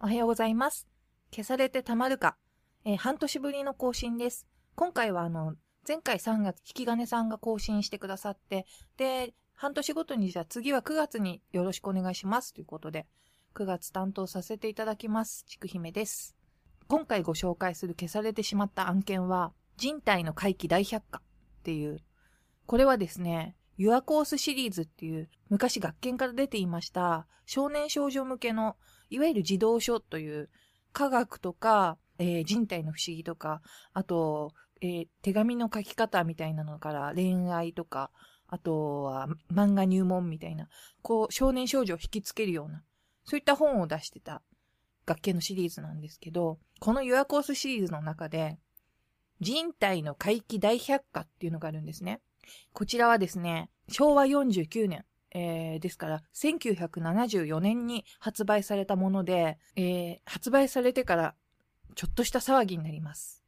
おはようございます。消されてたまるか、えー、半年ぶりの更新です。今回はあの、前回3月、引き金さんが更新してくださって、で、半年ごとにじゃあ次は9月によろしくお願いしますということで、9月担当させていただきます。ちくひめです。今回ご紹介する消されてしまった案件は、人体の回帰大百科っていう、これはですね、ユアコースシリーズっていう昔学研から出ていました少年少女向けのいわゆる児童書という科学とか、えー、人体の不思議とか、あと、えー、手紙の書き方みたいなのから恋愛とか、あとは漫画入門みたいな、こう少年少女を引きつけるような、そういった本を出してた学研のシリーズなんですけど、このユアコースシリーズの中で、人体の回帰大百科っていうのがあるんですね。こちらはですね、昭和49年、えー、ですから、1974年に発売されたもので、えー、発売されてからちょっとした騒ぎになります。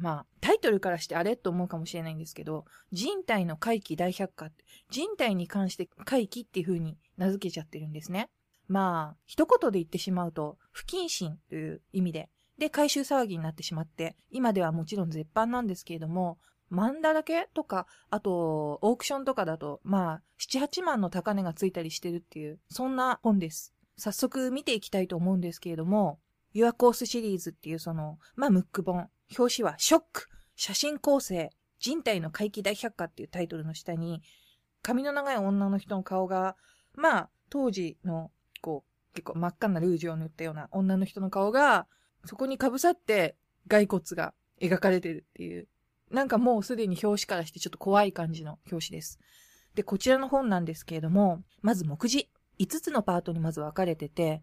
まあ、タイトルからしてあれと思うかもしれないんですけど、人体の回帰大百科、人体に関して回帰っていう風に名付けちゃってるんですね。まあ、一言で言ってしまうと、不謹慎という意味で、で、回収騒ぎになってしまって、今ではもちろん絶版なんですけれども、万だらけとか、あと、オークションとかだと、まあ、7、8万の高値がついたりしてるっていう、そんな本です。早速見ていきたいと思うんですけれども、ユアコースシリーズっていうその、まあ、ムック本。表紙は、ショック写真構成人体の回帰大百科っていうタイトルの下に、髪の長い女の人の顔が、まあ、当時の、こう、結構真っ赤なルージュを塗ったような女の人の顔が、そこに被さって骸骨が描かれてるっていうなんかもうすでに表紙からしてちょっと怖い感じの表紙です。で、こちらの本なんですけれども、まず目次。5つのパートにまず分かれてて、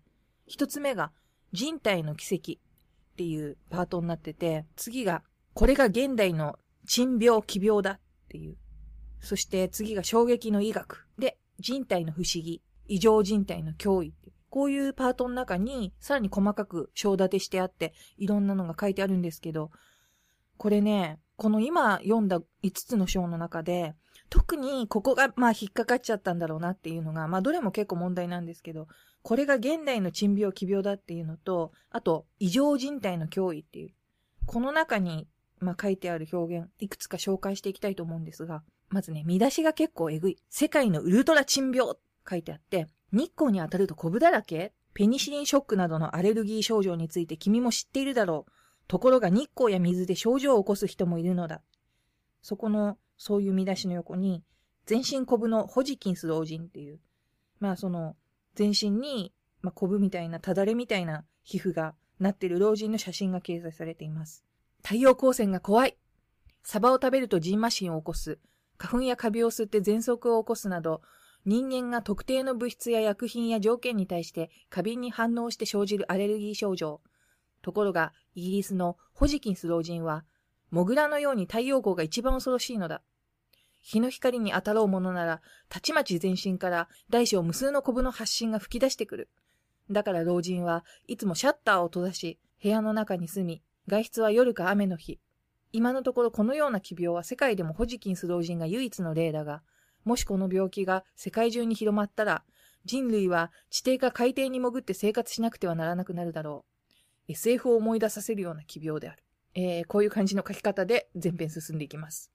1つ目が人体の奇跡っていうパートになってて、次がこれが現代の珍病、奇病だっていう。そして次が衝撃の医学。で、人体の不思議、異常人体の脅威。こういうパートの中にさらに細かく章立てしてあって、いろんなのが書いてあるんですけど、これね、この今読んだ5つの章の中で、特にここがまあ引っかかっちゃったんだろうなっていうのが、まあどれも結構問題なんですけど、これが現代の珍病、奇病だっていうのと、あと、異常人体の脅威っていう。この中に、まあ書いてある表現、いくつか紹介していきたいと思うんですが、まずね、見出しが結構えぐい。世界のウルトラ珍病書いてあって、日光に当たるとコブだらけペニシリンショックなどのアレルギー症状について君も知っているだろう。ところが日光や水で症状を起こす人もいるのだ。そこの、そういう見出しの横に、全身コブのホジキンス老人っていう、まあその、全身に、まあ、コブみたいな、ただれみたいな皮膚がなってる老人の写真が掲載されています。太陽光線が怖い。サバを食べるとジンマシンを起こす。花粉やカビを吸って喘息を起こすなど、人間が特定の物質や薬品や条件に対して過敏に反応して生じるアレルギー症状。ところが、イギリスのホジキンス老人は、モグラのように太陽光が一番恐ろしいのだ。日の光に当たろうものなら、たちまち全身から大小無数のコブの発信が吹き出してくる。だから老人はいつもシャッターを閉ざし、部屋の中に住み、外出は夜か雨の日。今のところこのような奇病は世界でもホジキンス老人が唯一の例だが、もしこの病気が世界中に広まったら、人類は地底か海底に潜って生活しなくてはならなくなるだろう。SF を思い出させるような奇病である。えー、こういう感じの書き方で前編進んでいきます。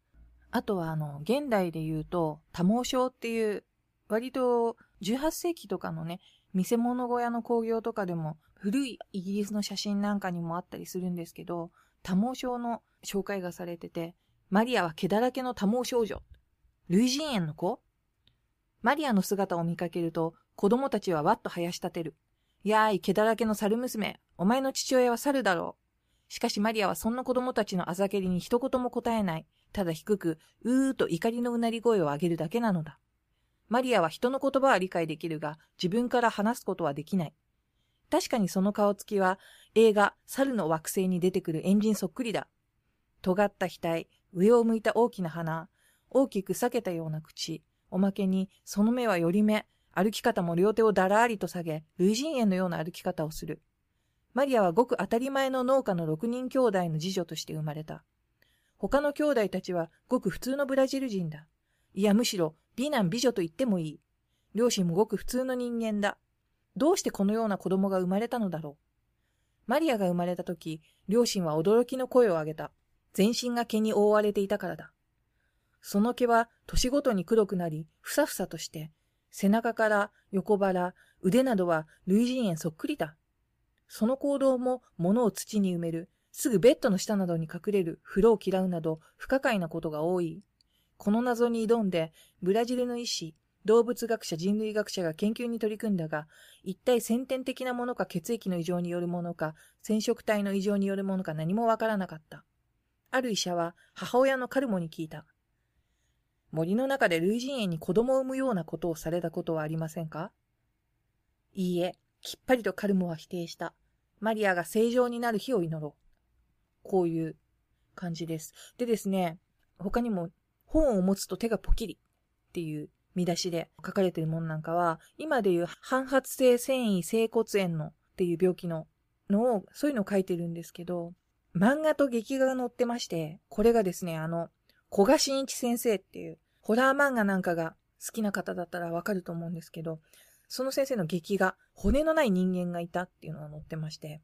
あとは、あの、現代で言うと、多毛症っていう、割と18世紀とかのね、見せ物小屋の工業とかでも、古いイギリスの写真なんかにもあったりするんですけど、多毛症の紹介がされてて、マリアは毛だらけの多毛少女。類人猿の子マリアの姿を見かけると、子供たちはわっと生やし立てる。やーい、毛だらけの猿娘。お前の父親は猿だろう。しかしマリアはそんな子供たちのあざけりに一言も答えない。ただ低く、うーと怒りのうなり声を上げるだけなのだ。マリアは人の言葉は理解できるが、自分から話すことはできない。確かにその顔つきは、映画、猿の惑星に出てくるエンジンそっくりだ。尖った額、上を向いた大きな鼻、大きく裂けたような口、おまけに、その目はより目、歩き方も両手をだらーりと下げ、類人猿のような歩き方をする。マリアはごく当たり前の農家の6人兄弟の次女として生まれた。他の兄弟たちはごく普通のブラジル人だ。いや、むしろ美男美女と言ってもいい。両親もごく普通の人間だ。どうしてこのような子供が生まれたのだろう。マリアが生まれた時、両親は驚きの声を上げた。全身が毛に覆われていたからだ。その毛は年ごとに黒くなり、ふさふさとして、背中から横腹、腕などは類人猿そっくりだ。その行動も物を土に埋める、すぐベッドの下などに隠れる、風呂を嫌うなど不可解なことが多い。この謎に挑んで、ブラジルの医師、動物学者、人類学者が研究に取り組んだが、一体先天的なものか血液の異常によるものか、染色体の異常によるものか何もわからなかった。ある医者は母親のカルモに聞いた。森の中で類人猿に子供を産むようなことをされたことはありませんか？いいえ、きっぱりとカルモは否定した。マリアが正常になる日を祈ろう。こういう感じです。でですね、他にも本を持つと手がポキリっていう見出しで書かれてるものなんかは、今でいう反発性繊維性骨炎のっていう病気ののを、そういうのを書いてるんですけど、漫画と劇画が載ってまして、これがですね、あの、小賀真一先生っていう、ホラー漫画なんかが好きな方だったらわかると思うんですけど、その先生の劇画、骨のない人間がいたっていうのが載ってまして、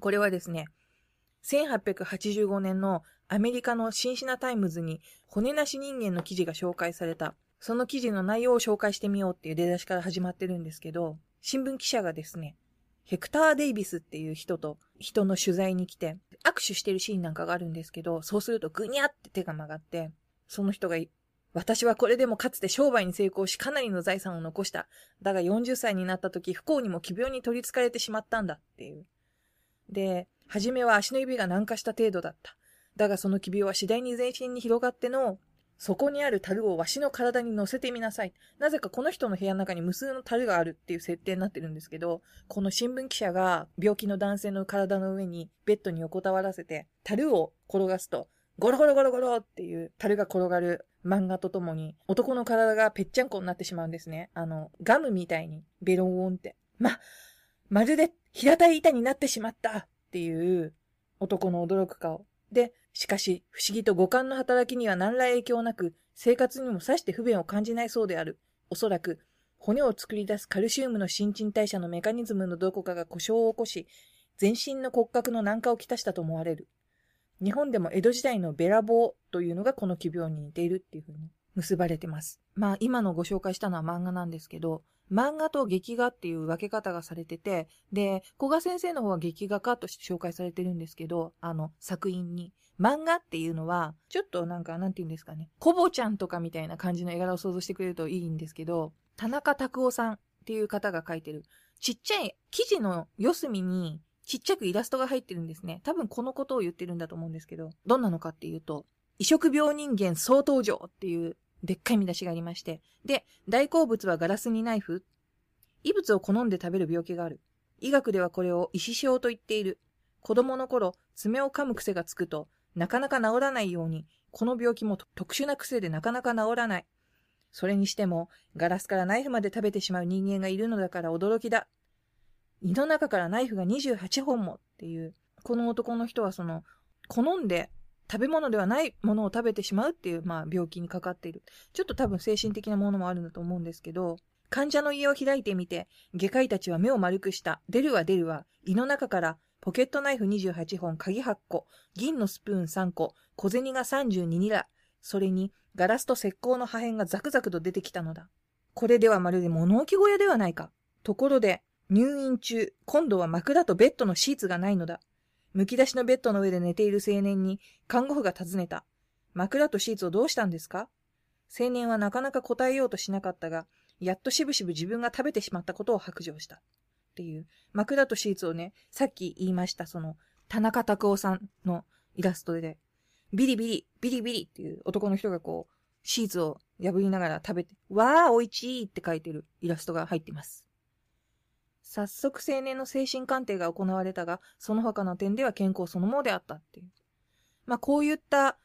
これはですね、1885年のアメリカのシンシナタイムズに骨なし人間の記事が紹介された。その記事の内容を紹介してみようっていう出だしから始まってるんですけど、新聞記者がですね、ヘクター・デイビスっていう人と人の取材に来て、握手してるシーンなんかがあるんですけど、そうするとぐにゃって手が曲がって、その人が、私はこれでもかつて商売に成功しかなりの財産を残した。だが40歳になった時不幸にも奇病に取り憑かれてしまったんだっていう。で、初めは足の指が軟化した程度だった。だがその奇病は次第に全身に広がっての、そこにある樽をわしの体に乗せてみなさい。なぜかこの人の部屋の中に無数の樽があるっていう設定になってるんですけど、この新聞記者が病気の男性の体の上にベッドに横たわらせて、樽を転がすと、ゴロゴロゴロゴロっていう樽が転がる漫画とともに、男の体がぺっちゃんこになってしまうんですね。あの、ガムみたいにベローンって。ま、まるで平たい板になってしまったっていう男の驚く顔。で、しかし、不思議と五感の働きには何ら影響なく、生活にもさして不便を感じないそうである。おそらく、骨を作り出すカルシウムの新陳代謝のメカニズムのどこかが故障を起こし、全身の骨格の軟化をきたしたと思われる。日本でも江戸時代のベラボーというのがこの奇病に似ているっていうふうに結ばれてます。まあ今のご紹介したのは漫画なんですけど、漫画と劇画っていう分け方がされてて、で、古賀先生の方は劇画家として紹介されてるんですけど、あの、作品に。漫画っていうのは、ちょっとなんか、なんて言うんですかね。コボちゃんとかみたいな感じの絵柄を想像してくれるといいんですけど、田中拓夫さんっていう方が描いてる、ちっちゃい記事の四隅に、ちっちゃくイラストが入ってるんですね。多分このことを言ってるんだと思うんですけど、どんなのかっていうと、移植病人間総登場っていうでっかい見出しがありまして、で、大好物はガラスにナイフ異物を好んで食べる病気がある。医学ではこれを石症と言っている。子供の頃、爪を噛む癖がつくと、なかなか治らないように、この病気も特殊な癖でなかなか治らない。それにしても、ガラスからナイフまで食べてしまう人間がいるのだから驚きだ。胃の中からナイフが28本もっていう、この男の人はその、好んで食べ物ではないものを食べてしまうっていう、まあ、病気にかかっている。ちょっと多分精神的なものもあるんだと思うんですけど、患者の家を開いてみて、外科医たちは目を丸くした。出るわ出るわ。胃の中からポケットナイフ28本、鍵8個、銀のスプーン3個、小銭が32ニラ。それに、ガラスと石膏の破片がザクザクと出てきたのだ。これではまるで物置小屋ではないか。ところで、入院中、今度は枕とベッドのシーツがないのだ。むき出しのベッドの上で寝ている青年に、看護婦が尋ねた。枕とシーツをどうしたんですか？青年はなかなか答えようとしなかったが、やっとしぶしぶ自分が食べてしまったことを白状した。っていう、枕とシーツをね、さっき言いました、その、田中拓夫さんのイラストで、ビリビリ、ビリビリっていう男の人がこう、シーツを破りながら食べて、わー、おいちいって書いてるイラストが入っています。早速青年の精神鑑定が行われたが、その他の点では健康そのものであったっていう。まあ、こういった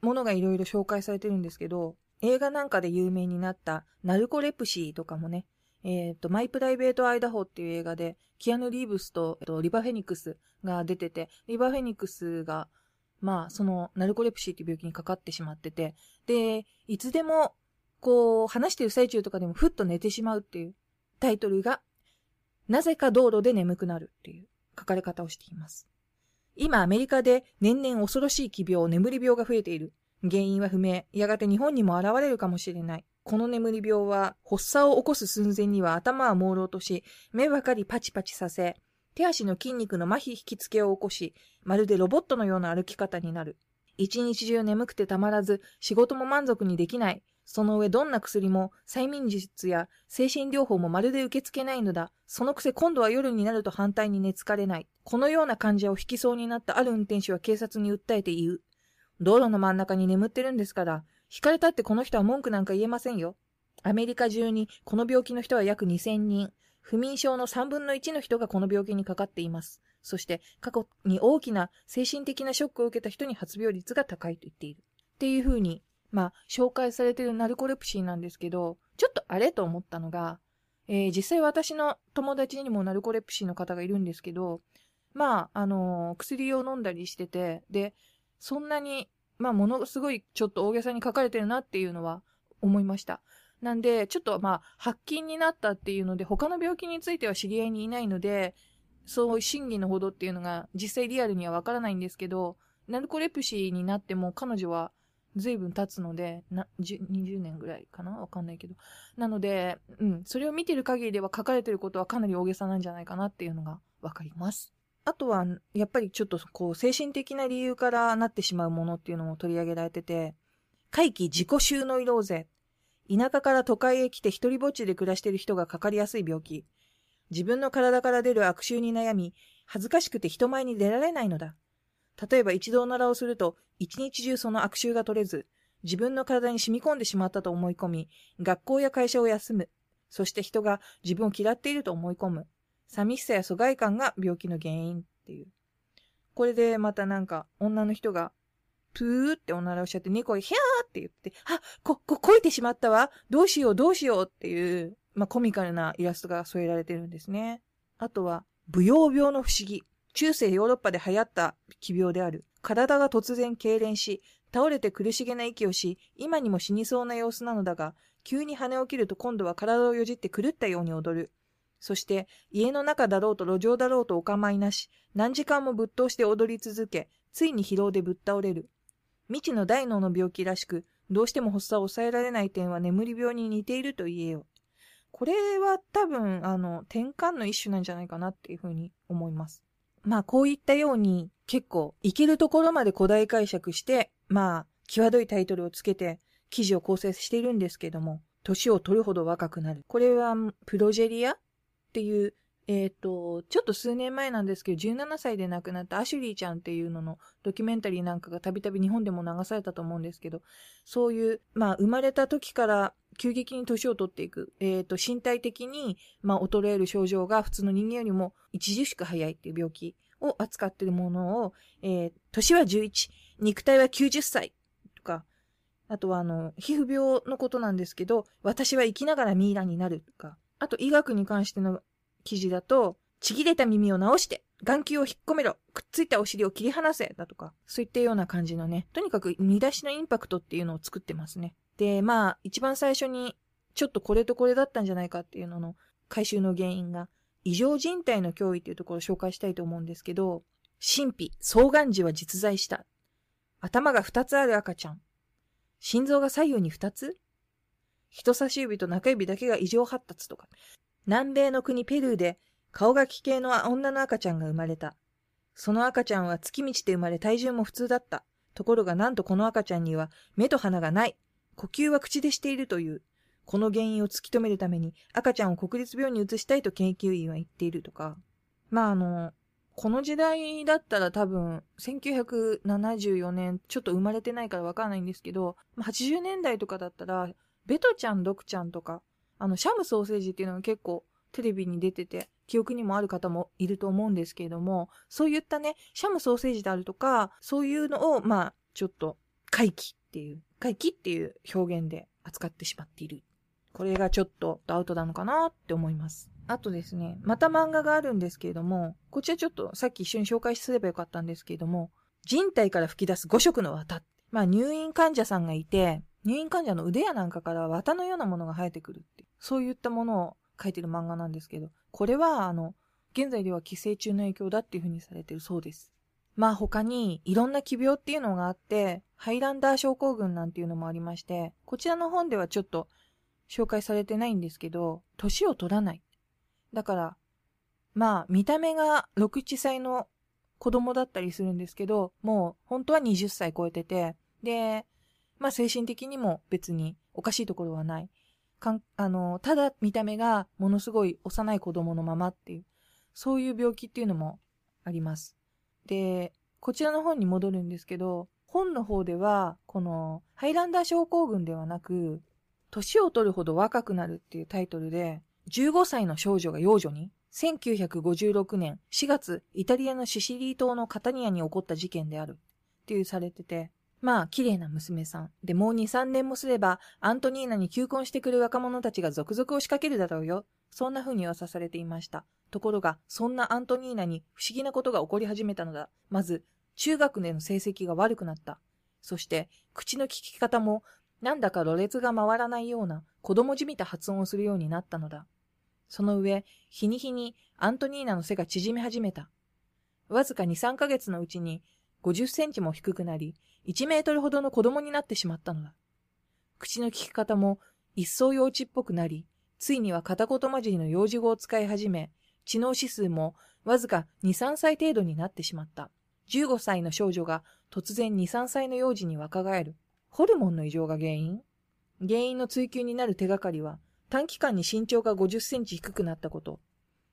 ものがいろいろ紹介されてるんですけど、映画なんかで有名になったナルコレプシーとかもね、えっ、ー、と、マイプライベートアイダホっていう映画で、キアヌ・リーブスと、えっと、リバ・フェニックスが出てて、リバ・フェニックスが、まあ、その、ナルコレプシーっていう病気にかかってしまってて、で、いつでも、こう、話してる最中とかでもふっと寝てしまうっていうタイトルが、なぜか道路で眠くなるっていう書かれ方をしています。今アメリカで年々恐ろしい奇病、眠り病が増えている。原因は不明。やがて日本にも現れるかもしれない。この眠り病は発作を起こす寸前には頭は朦朧とし、目ばかりパチパチさせ、手足の筋肉の麻痺引きつけを起こし、まるでロボットのような歩き方になる。一日中眠くてたまらず、仕事も満足にできない。その上どんな薬も催眠術や精神療法もまるで受け付けないのだ。そのくせ今度は夜になると反対に寝つかれない。このような患者を引きそうになったある運転手は警察に訴えて言う。道路の真ん中に眠ってるんですから、引かれたってこの人は文句なんか言えませんよ。アメリカ中にこの病気の人は約2000人。不眠症の3分の1の人がこの病気にかかっています。そして過去に大きな精神的なショックを受けた人に発病率が高いと言っている。っていうふうにまあ、紹介されてるナルコレプシーなんですけど、ちょっとあれと思ったのが、えー、実際私の友達にもナルコレプシーの方がいるんですけど、まあ、あのー、薬を飲んだりしてて、で、そんなに、まあ、ものすごいちょっと大げさに書かれてるなっていうのは思いました。なんで、ちょっとまあ、発禁になったっていうので、他の病気については知り合いにいないので、そう真偽のほどっていうのが実際リアルにはわからないんですけど、ナルコレプシーになっても彼女は随分経つので、な、20年ぐらいかな？わかんないけど。なので、うん、それを見てる限りでは書かれてることはかなり大げさなんじゃないかなっていうのがわかります。あとは、やっぱりちょっとこう、精神的な理由からなってしまうものっていうのも取り上げられてて、回帰自己収納移動税。田舎から都会へ来て一人ぼっちで暮らしている人がかかりやすい病気。自分の体から出る悪臭に悩み、恥ずかしくて人前に出られないのだ。例えば一度おならをすると、一日中その悪臭が取れず、自分の体に染み込んでしまったと思い込み、学校や会社を休む。そして人が自分を嫌っていると思い込む。寂しさや疎外感が病気の原因っていう。これでまたなんか女の人が、プーっておならをしちゃって猫がヒャーって言って、あ、こ、こ、こいてしまったわ。どうしようどうしようっていう、まあ、コミカルなイラストが添えられてるんですね。あとは、舞踊病の不思議。中世ヨーロッパで流行った奇病である。体が突然痙攣し、倒れて苦しげな息をし、今にも死にそうな様子なのだが、急に跳ね起きると今度は体をよじって狂ったように踊る。そして、家の中だろうと路上だろうとお構いなし、何時間もぶっ通して踊り続け、ついに疲労でぶっ倒れる。未知の大脳の病気らしく、どうしても発作を抑えられない点は眠り病に似ていると言えよ。これは多分、あの、転換の一種なんじゃないかなっていうふうに思います。まあこういったように結構いけるところまで古代解釈して、まあ際どいタイトルをつけて記事を構成しているんですけども、年を取るほど若くなる。これはプロジェリアっていう、えっ、ー、と、ちょっと数年前なんですけど、17歳で亡くなったアシュリーちゃんっていうののドキュメンタリーなんかがたびたび日本でも流されたと思うんですけど、そういう、まあ生まれた時から急激に年を取っていく、えっ、ー、と、身体的に、まあ、衰える症状が普通の人間よりも著しく早いっていう病気を扱っているものを、えー、年は11、肉体は90歳とか、あとはあの、皮膚病のことなんですけど、私は生きながらミイラになるとか、あと医学に関しての記事だと、ちぎれた耳を直して、眼球を引っ込めろ、くっついたお尻を切り離せ、だとか、そういったような感じのね、とにかく見出しのインパクトっていうのを作ってますね。で、まあ、一番最初に、ちょっとこれとこれだったんじゃないかっていうのの回収の原因が、異常人体の脅威っていうところを紹介したいと思うんですけど、神秘、双眼児は実在した。頭が二つある赤ちゃん。心臓が左右に二つ人差し指と中指だけが異常発達とか。南米の国ペルーで顔が奇形の女の赤ちゃんが生まれた。その赤ちゃんは月道で生まれ体重も普通だった。ところがなんとこの赤ちゃんには目と鼻がない。呼吸は口でしているという。この原因を突き止めるために赤ちゃんを国立病院に移したいと研究員は言っているとか。まああの、この時代だったら多分、1974年、ちょっと生まれてないからわかんないんですけど、80年代とかだったら、ベトちゃん、ドクちゃんとか、あの、シャムソーセージっていうのが結構テレビに出てて、記憶にもある方もいると思うんですけれども、そういったね、シャムソーセージであるとか、そういうのを、まあ、ちょっと、回帰っていう、回帰っていう表現で扱ってしまっている。これがちょっとアウトなのかなって思います。あとですね、また漫画があるんですけれども、こちらちょっとさっき一緒に紹介すればよかったんですけれども、人体から吹き出す5色の綿。まあ入院患者さんがいて、入院患者の腕やなんかから綿のようなものが生えてくるって、そういったものを書いてる漫画なんですけど、これはあの、現在では寄生虫の影響だっていうふうにされてるそうです。まあ他にいろんな奇病っていうのがあって、ハイランダー症候群なんていうのもありまして、こちらの本ではちょっと紹介されてないんですけど、年を取らない。だから、まあ見た目が6、7歳の子供だったりするんですけど、もう本当は20歳超えてて、で、まあ精神的にも別におかしいところはない。かんあの、ただ見た目がものすごい幼い子供のままっていう、そういう病気っていうのもあります。で、こちらの本に戻るんですけど、本の方では、この、ハイランダー症候群ではなく、年を取るほど若くなるっていうタイトルで、15歳の少女が幼女に、1956年4月、イタリアのシシリー島のカタニアに起こった事件であるっていうされてて、まあ、綺麗な娘さん。で、もう2、3年もすれば、アントニーナに求婚してくる若者たちが続々を仕掛けるだろうよ。そんな風に噂されていました。ところが、そんなアントニーナに不思議なことが起こり始めたのだ。まず、中学での成績が悪くなった。そして、口の聞き方も、なんだかろれつが回らないような、子供じみた発音をするようになったのだ。その上、日に日にアントニーナの背が縮み始めた。わずか2、3ヶ月のうちに、50センチも低くなり、1メートルほどの子供になってしまったのだ。口の聞き方も一層幼稚っぽくなり、ついには片言混じりの幼児語を使い始め、知能指数もわずか2、3歳程度になってしまった。15歳の少女が突然2、3歳の幼児に若返る。ホルモンの異常が原因？原因の追求になる手がかりは、短期間に身長が50センチ低くなったこと。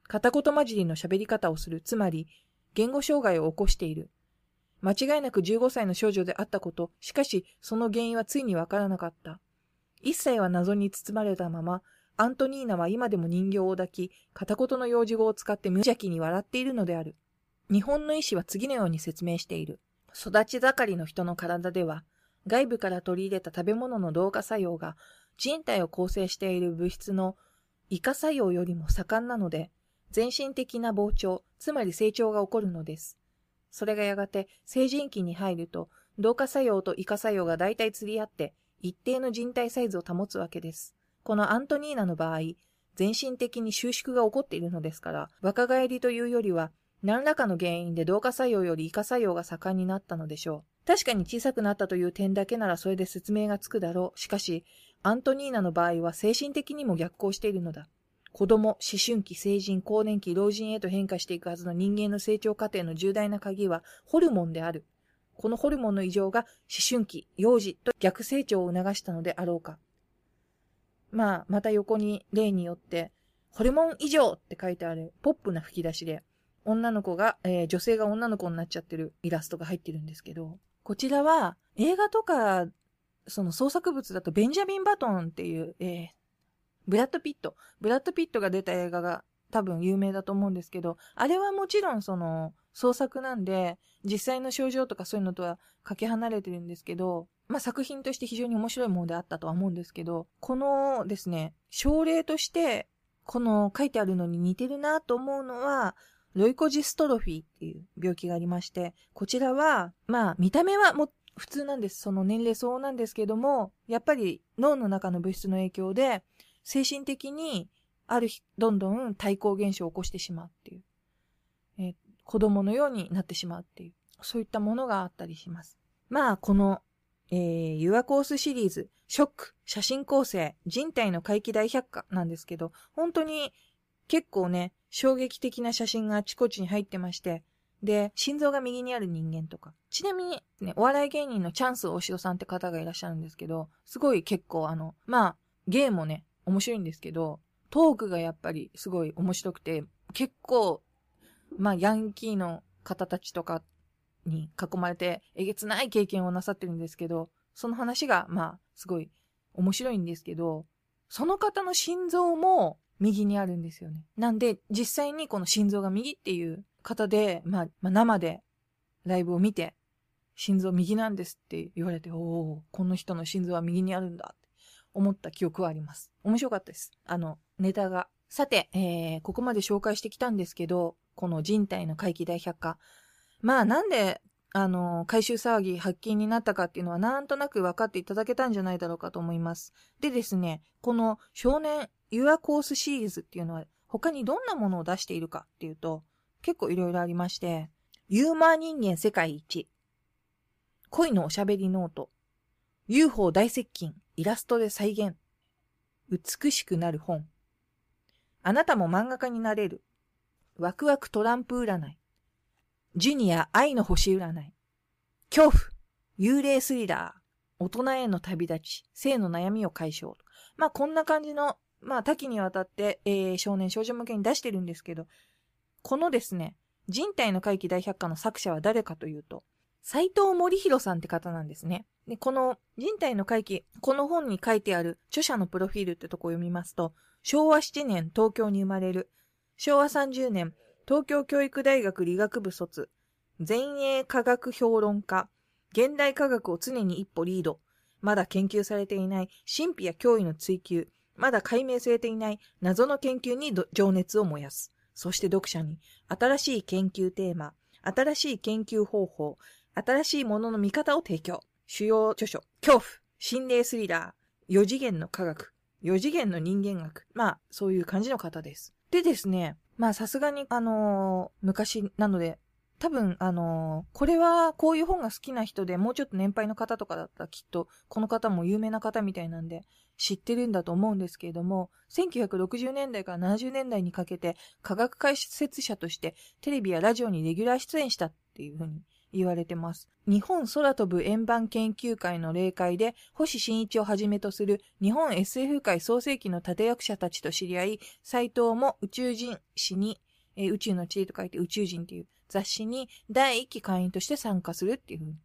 片言混じりの喋り方をする、つまり、言語障害を起こしている。間違いなく15歳の少女であったこと、しかしその原因はついにわからなかった。一切は謎に包まれたまま、アントニーナは今でも人形を抱き、片言の幼児語を使って無邪気に笑っているのである。日本の医師は次のように説明している。育ち盛りの人の体では、外部から取り入れた食べ物の同化作用が人体を構成している物質の異化作用よりも盛んなので、全身的な膨張、つまり成長が起こるのです。それがやがて成人期に入ると、同化作用と異化作用が大体釣り合って、一定の人体サイズを保つわけです。このアントニーナの場合、全身的に収縮が起こっているのですから、若返りというよりは、何らかの原因で同化作用より異化作用が盛んになったのでしょう。確かに小さくなったという点だけならそれで説明がつくだろう。しかし、アントニーナの場合は精神的にも逆行しているのだ。子供、思春期、成人、更年期、老人へと変化していくはずの人間の成長過程の重大な鍵はホルモンである。このホルモンの異常が思春期、幼児と逆成長を促したのであろうか。まあ、また横に例によって、ホルモン異常って書いてあるポップな吹き出しで、女の子が、えー、女性が女の子になっちゃってるイラストが入ってるんですけど、こちらは映画とか、その創作物だとベンジャミン・バトンっていう、えー、ブラッド・ピット。ブラッド・ピットが出た映画が多分有名だと思うんですけど、あれはもちろんその創作なんで、実際の症状とかそういうのとはかけ離れてるんですけど、まあ、作品として非常に面白いものであったとは思うんですけど、このですね、症例として、この書いてあるのに似てるなと思うのは、ロイコジストロフィーっていう病気がありまして、こちらは、まあ、見た目はも普通なんです。その年齢相応なんですけども、やっぱり脳の中の物質の影響で、精神的にある日、どんどん対抗現象を起こしてしまうっていう、えー、子供のようになってしまうっていう、そういったものがあったりします。まあ、この、えー、ユアコースシリーズ、ショック、写真構成、人体の回帰大百科なんですけど、本当に結構ね、衝撃的な写真があちこちに入ってまして、で、心臓が右にある人間とか。ちなみに、ね、お笑い芸人のチャンス大城さんって方がいらっしゃるんですけど、すごい結構あの、まあ、芸もね、面白いんですけど、トークがやっぱりすごい面白くて、結構、まあ、ヤンキーの方たちとかに囲まれて、えげつない経験をなさってるんですけど、その話が、まあ、すごい面白いんですけど、その方の心臓も右にあるんですよね。なんで、実際にこの心臓が右っていう方で、まあ、まあ、生でライブを見て、心臓右なんですって言われて、おお、この人の心臓は右にあるんだ思った記憶はあります。面白かったです。あの、ネタが。さて、えー、ここまで紹介してきたんですけど、この人体の回帰大百科。まあ、なんで、あの、回収騒ぎ発見になったかっていうのはなんとなく分かっていただけたんじゃないだろうかと思います。でですね、この少年ユアコースシリーズっていうのは他にどんなものを出しているかっていうと、結構いろいろありまして、ユーマー人間世界一、恋のおしゃべりノート、UFO 大接近、イラストで再現、美しくなる本、あなたも漫画家になれる、ワクワクトランプ占い、ジュニア愛の星占い、恐怖、幽霊スリラー、大人への旅立ち、性の悩みを解消。まあこんな感じの、まあ多岐にわたって、えー、少年少女向けに出してるんですけど、このですね、人体の回帰大百科の作者は誰かというと、斎藤森弘さんって方なんですね。で、この人体の回帰、この本に書いてある著者のプロフィールってとこを読みますと、昭和7年東京に生まれる、昭和30年東京教育大学理学部卒、前衛科学評論家、現代科学を常に一歩リード、まだ研究されていない神秘や脅威の追求、まだ解明されていない謎の研究に情熱を燃やす。そして読者に新しい研究テーマ、新しい研究方法、新しいものの見方を提供。主要著書、恐怖、心霊スリラー、四次元の科学、四次元の人間学。まあ、そういう感じの方です。でですね、まあさすがに、あのー、昔なので、多分、あのー、これはこういう本が好きな人で、もうちょっと年配の方とかだったらきっと、この方も有名な方みたいなんで、知ってるんだと思うんですけれども、1960年代から70年代にかけて、科学解説者としてテレビやラジオにレギュラー出演したっていうふうに言われてます。日本空飛ぶ円盤研究会の例会で、星新一をはじめとする日本 SF 界創世記の立役者たちと知り合い、斎藤も宇宙人誌に、えー、宇宙の地理と書いて宇宙人っていう雑誌に第一期会員として参加するっていうふうに。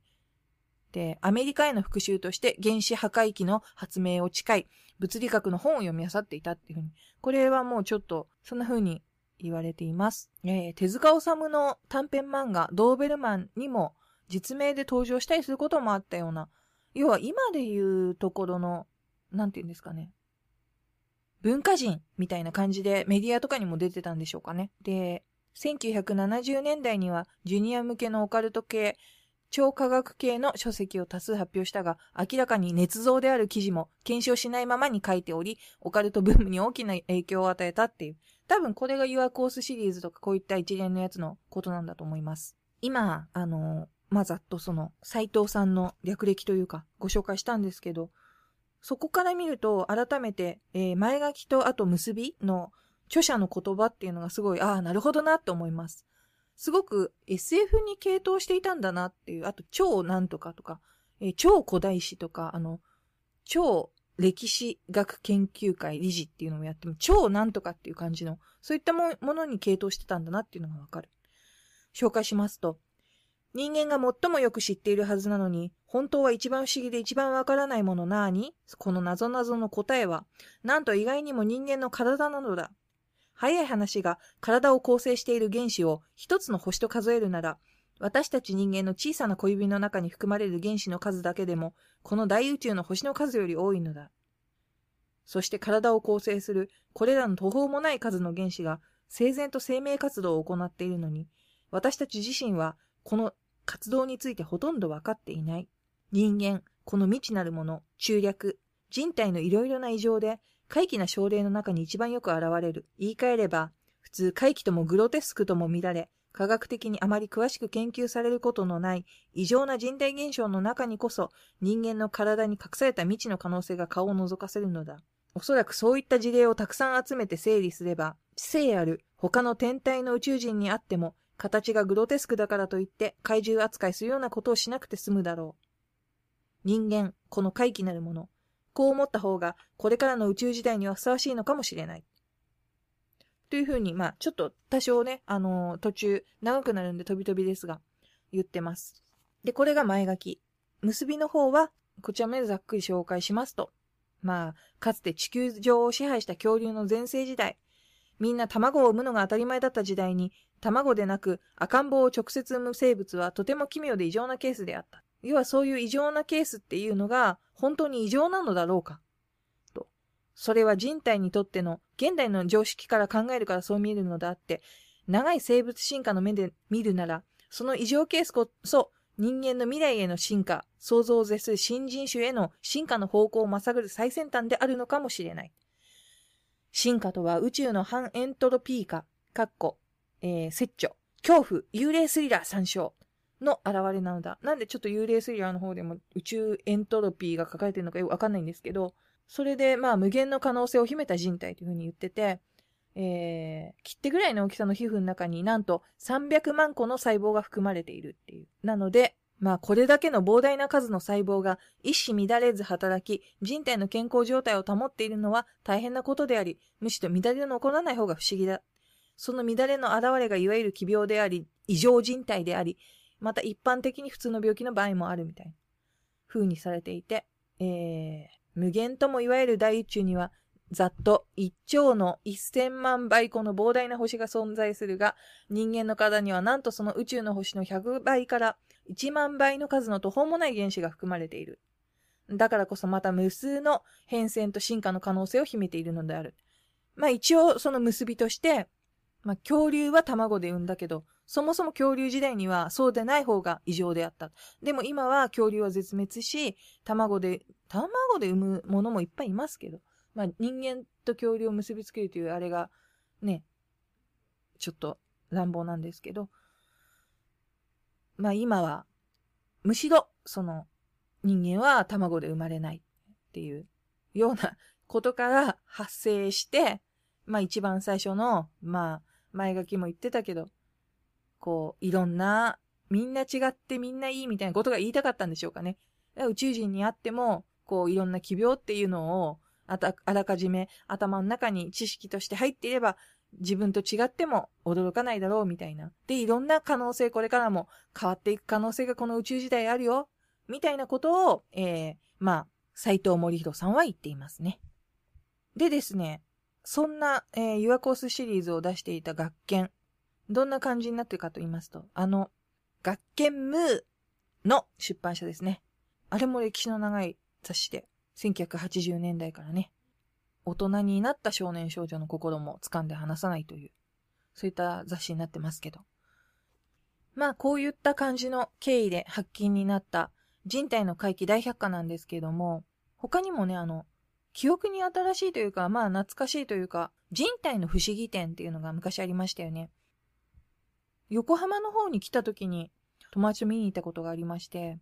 で、アメリカへの復讐として原子破壊機の発明を誓い、物理学の本を読み漁っていたっていうふうに。これはもうちょっと、そんな風に言われています。えー、手塚治虫の短編漫画、ドーベルマンにも実名で登場したりすることもあったような、要は今で言うところの、なんて言うんですかね。文化人みたいな感じでメディアとかにも出てたんでしょうかね。で、1970年代にはジュニア向けのオカルト系、超科学系の書籍を多数発表したが、明らかに捏造である記事も検証しないままに書いており、オカルトブームに大きな影響を与えたっていう。多分これが Your Course シリーズとかこういった一連のやつのことなんだと思います。今、あの、まあ、ざっとその、斎藤さんの略歴というか、ご紹介したんですけど、そこから見ると、改めて、えー、前書きとあと結びの著者の言葉っていうのがすごい、ああ、なるほどなって思います。すごく SF に傾倒していたんだなっていう、あと超なんとかとか、えー、超古代史とか、あの、超歴史学研究会理事っていうのもやっても、超なんとかっていう感じの、そういったものに傾倒してたんだなっていうのがわかる。紹介しますと、人間が最もよく知っているはずなのに、本当は一番不思議で一番わからないものなーにこの謎々の答えは、なんと意外にも人間の体なのだ。早い話が体を構成している原子を一つの星と数えるなら、私たち人間の小さな小指の中に含まれる原子の数だけでも、この大宇宙の星の数より多いのだ。そして体を構成するこれらの途方もない数の原子が整然と生命活動を行っているのに、私たち自身はこの活動についてほとんど分かっていない。人間、この未知なるもの、中略、人体のいろいろな異常で、怪奇な症例の中に一番よく現れる。言い換えれば、普通怪奇ともグロテスクとも見られ、科学的にあまり詳しく研究されることのない異常な人体現象の中にこそ人間の体に隠された未知の可能性が顔を覗かせるのだ。おそらくそういった事例をたくさん集めて整理すれば、知性ある他の天体の宇宙人にあっても形がグロテスクだからといって怪獣扱いするようなことをしなくて済むだろう。人間、この怪奇なるもの、こう思った方がこれからの宇宙時代にはふさわしいのかもしれない。というふうに、まあ、ちょっと多少ね、あのー、途中長くなるんで飛び飛びですが、言ってます。で、これが前書き。結びの方は、こちらまでざっくり紹介しますと、まあ、かつて地球上を支配した恐竜の全盛時代、みんな卵を産むのが当たり前だった時代に、卵でなく赤ん坊を直接産む生物はとても奇妙で異常なケースであった。要はそういう異常なケースっていうのが本当に異常なのだろうかと。それは人体にとっての現代の常識から考えるからそう見えるのであって、長い生物進化の目で見るなら、その異常ケースこそ人間の未来への進化、想像を絶する新人種への進化の方向をまさぐる最先端であるのかもしれない。進化とは宇宙の反エントロピー化、かっこ、えー、説著、恐怖、幽霊スリラー参照の現れなのだ。なんでちょっと幽霊スリラーの方でも宇宙エントロピーが書かれてるのかよくわかんないんですけど、それでまあ無限の可能性を秘めた人体というふうに言ってて、えー、切手ぐらいの大きさの皮膚の中になんと300万個の細胞が含まれているっていう。なので、まあこれだけの膨大な数の細胞が一糸乱れず働き、人体の健康状態を保っているのは大変なことであり、むしろ乱れの起こらない方が不思議だ。その乱れの現れがいわゆる奇病であり、異常人体であり、また一般的に普通の病気の場合もあるみたいな風にされていて、えー、無限ともいわゆる大宇宙にはざっと1兆の1000万倍個の膨大な星が存在するが、人間の体にはなんとその宇宙の星の100倍から1万倍の数の途方もない原子が含まれている。だからこそまた無数の変遷と進化の可能性を秘めているのである。まあ一応その結びとして、まあ恐竜は卵で産んだけど、そもそも恐竜時代にはそうでない方が異常であった。でも今は恐竜は絶滅し、卵で、卵で産むものもいっぱいいますけど、まあ人間と恐竜を結びつけるというあれが、ね、ちょっと乱暴なんですけど、まあ今は、むしろ、その、人間は卵で生まれないっていうようなことから発生して、まあ一番最初の、まあ前書きも言ってたけど、こう、いろんな、みんな違ってみんないいみたいなことが言いたかったんでしょうかね。宇宙人にあっても、こう、いろんな奇病っていうのを、あらかじめ頭の中に知識として入っていれば、自分と違っても驚かないだろうみたいな。で、いろんな可能性、これからも変わっていく可能性がこの宇宙時代あるよ。みたいなことを、えー、まあ、斎藤森弘さんは言っていますね。でですね、そんな、えー、ユアコースシリーズを出していた学研。どんな感じになってるかと言いますと、あの、学研ムーの出版社ですね。あれも歴史の長い雑誌で、1980年代からね、大人になった少年少女の心も掴んで離さないという、そういった雑誌になってますけど。まあ、こういった感じの経緯で発禁になった人体の回帰大百科なんですけども、他にもね、あの、記憶に新しいというか、まあ懐かしいというか、人体の不思議展っていうのが昔ありましたよね。横浜の方に来た時に友達と見に行ったことがありまして、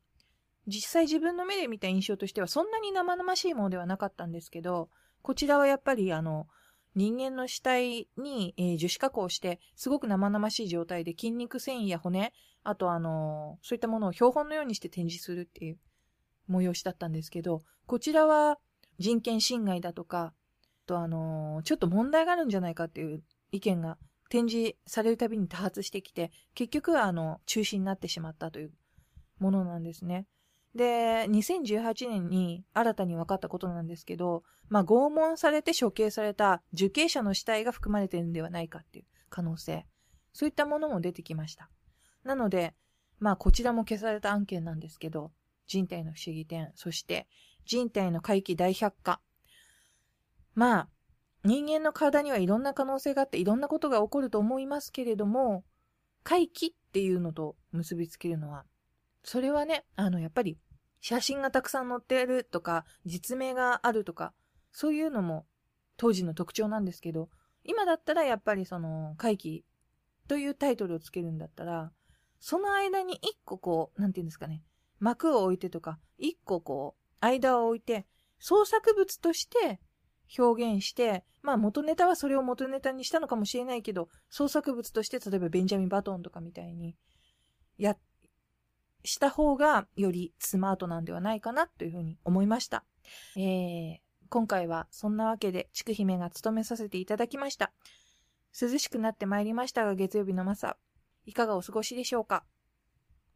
実際自分の目で見た印象としてはそんなに生々しいものではなかったんですけど、こちらはやっぱりあの、人間の死体に、えー、樹脂加工して、すごく生々しい状態で筋肉繊維や骨、あとあのー、そういったものを標本のようにして展示するっていう催しだったんですけど、こちらは人権侵害だとか、とあのー、ちょっと問題があるんじゃないかっていう意見が展示されるたびに多発してきて、結局はあの、中止になってしまったというものなんですね。で、2018年に新たに分かったことなんですけど、まあ、拷問されて処刑された受刑者の死体が含まれているんではないかっていう可能性。そういったものも出てきました。なので、まあ、こちらも消された案件なんですけど、人体の不思議点、そして人体の回帰大百科。まあ、人間の体にはいろんな可能性があっていろんなことが起こると思いますけれども、回帰っていうのと結びつけるのはそれはね、あの、やっぱり、写真がたくさん載ってるとか、実名があるとか、そういうのも当時の特徴なんですけど、今だったらやっぱりその、回帰というタイトルをつけるんだったら、その間に一個こう、なんていうんですかね、幕を置いてとか、一個こう、間を置いて、創作物として表現して、まあ元ネタはそれを元ネタにしたのかもしれないけど、創作物として例えばベンジャミン・バトンとかみたいにやした方がよりスマートなんではないかなというふうに思いました。えー、今回はそんなわけで、ちくひめが務めさせていただきました。涼しくなってまいりましたが、月曜日の朝、いかがお過ごしでしょうか？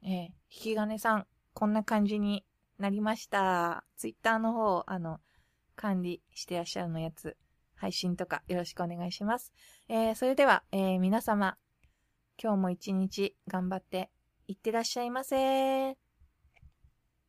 えー、引き金さん、こんな感じになりました。ツイッターの方、あの、管理してらっしゃるのやつ、配信とかよろしくお願いします。えー、それでは、えー、皆様、今日も一日頑張っていってらっしゃいませ。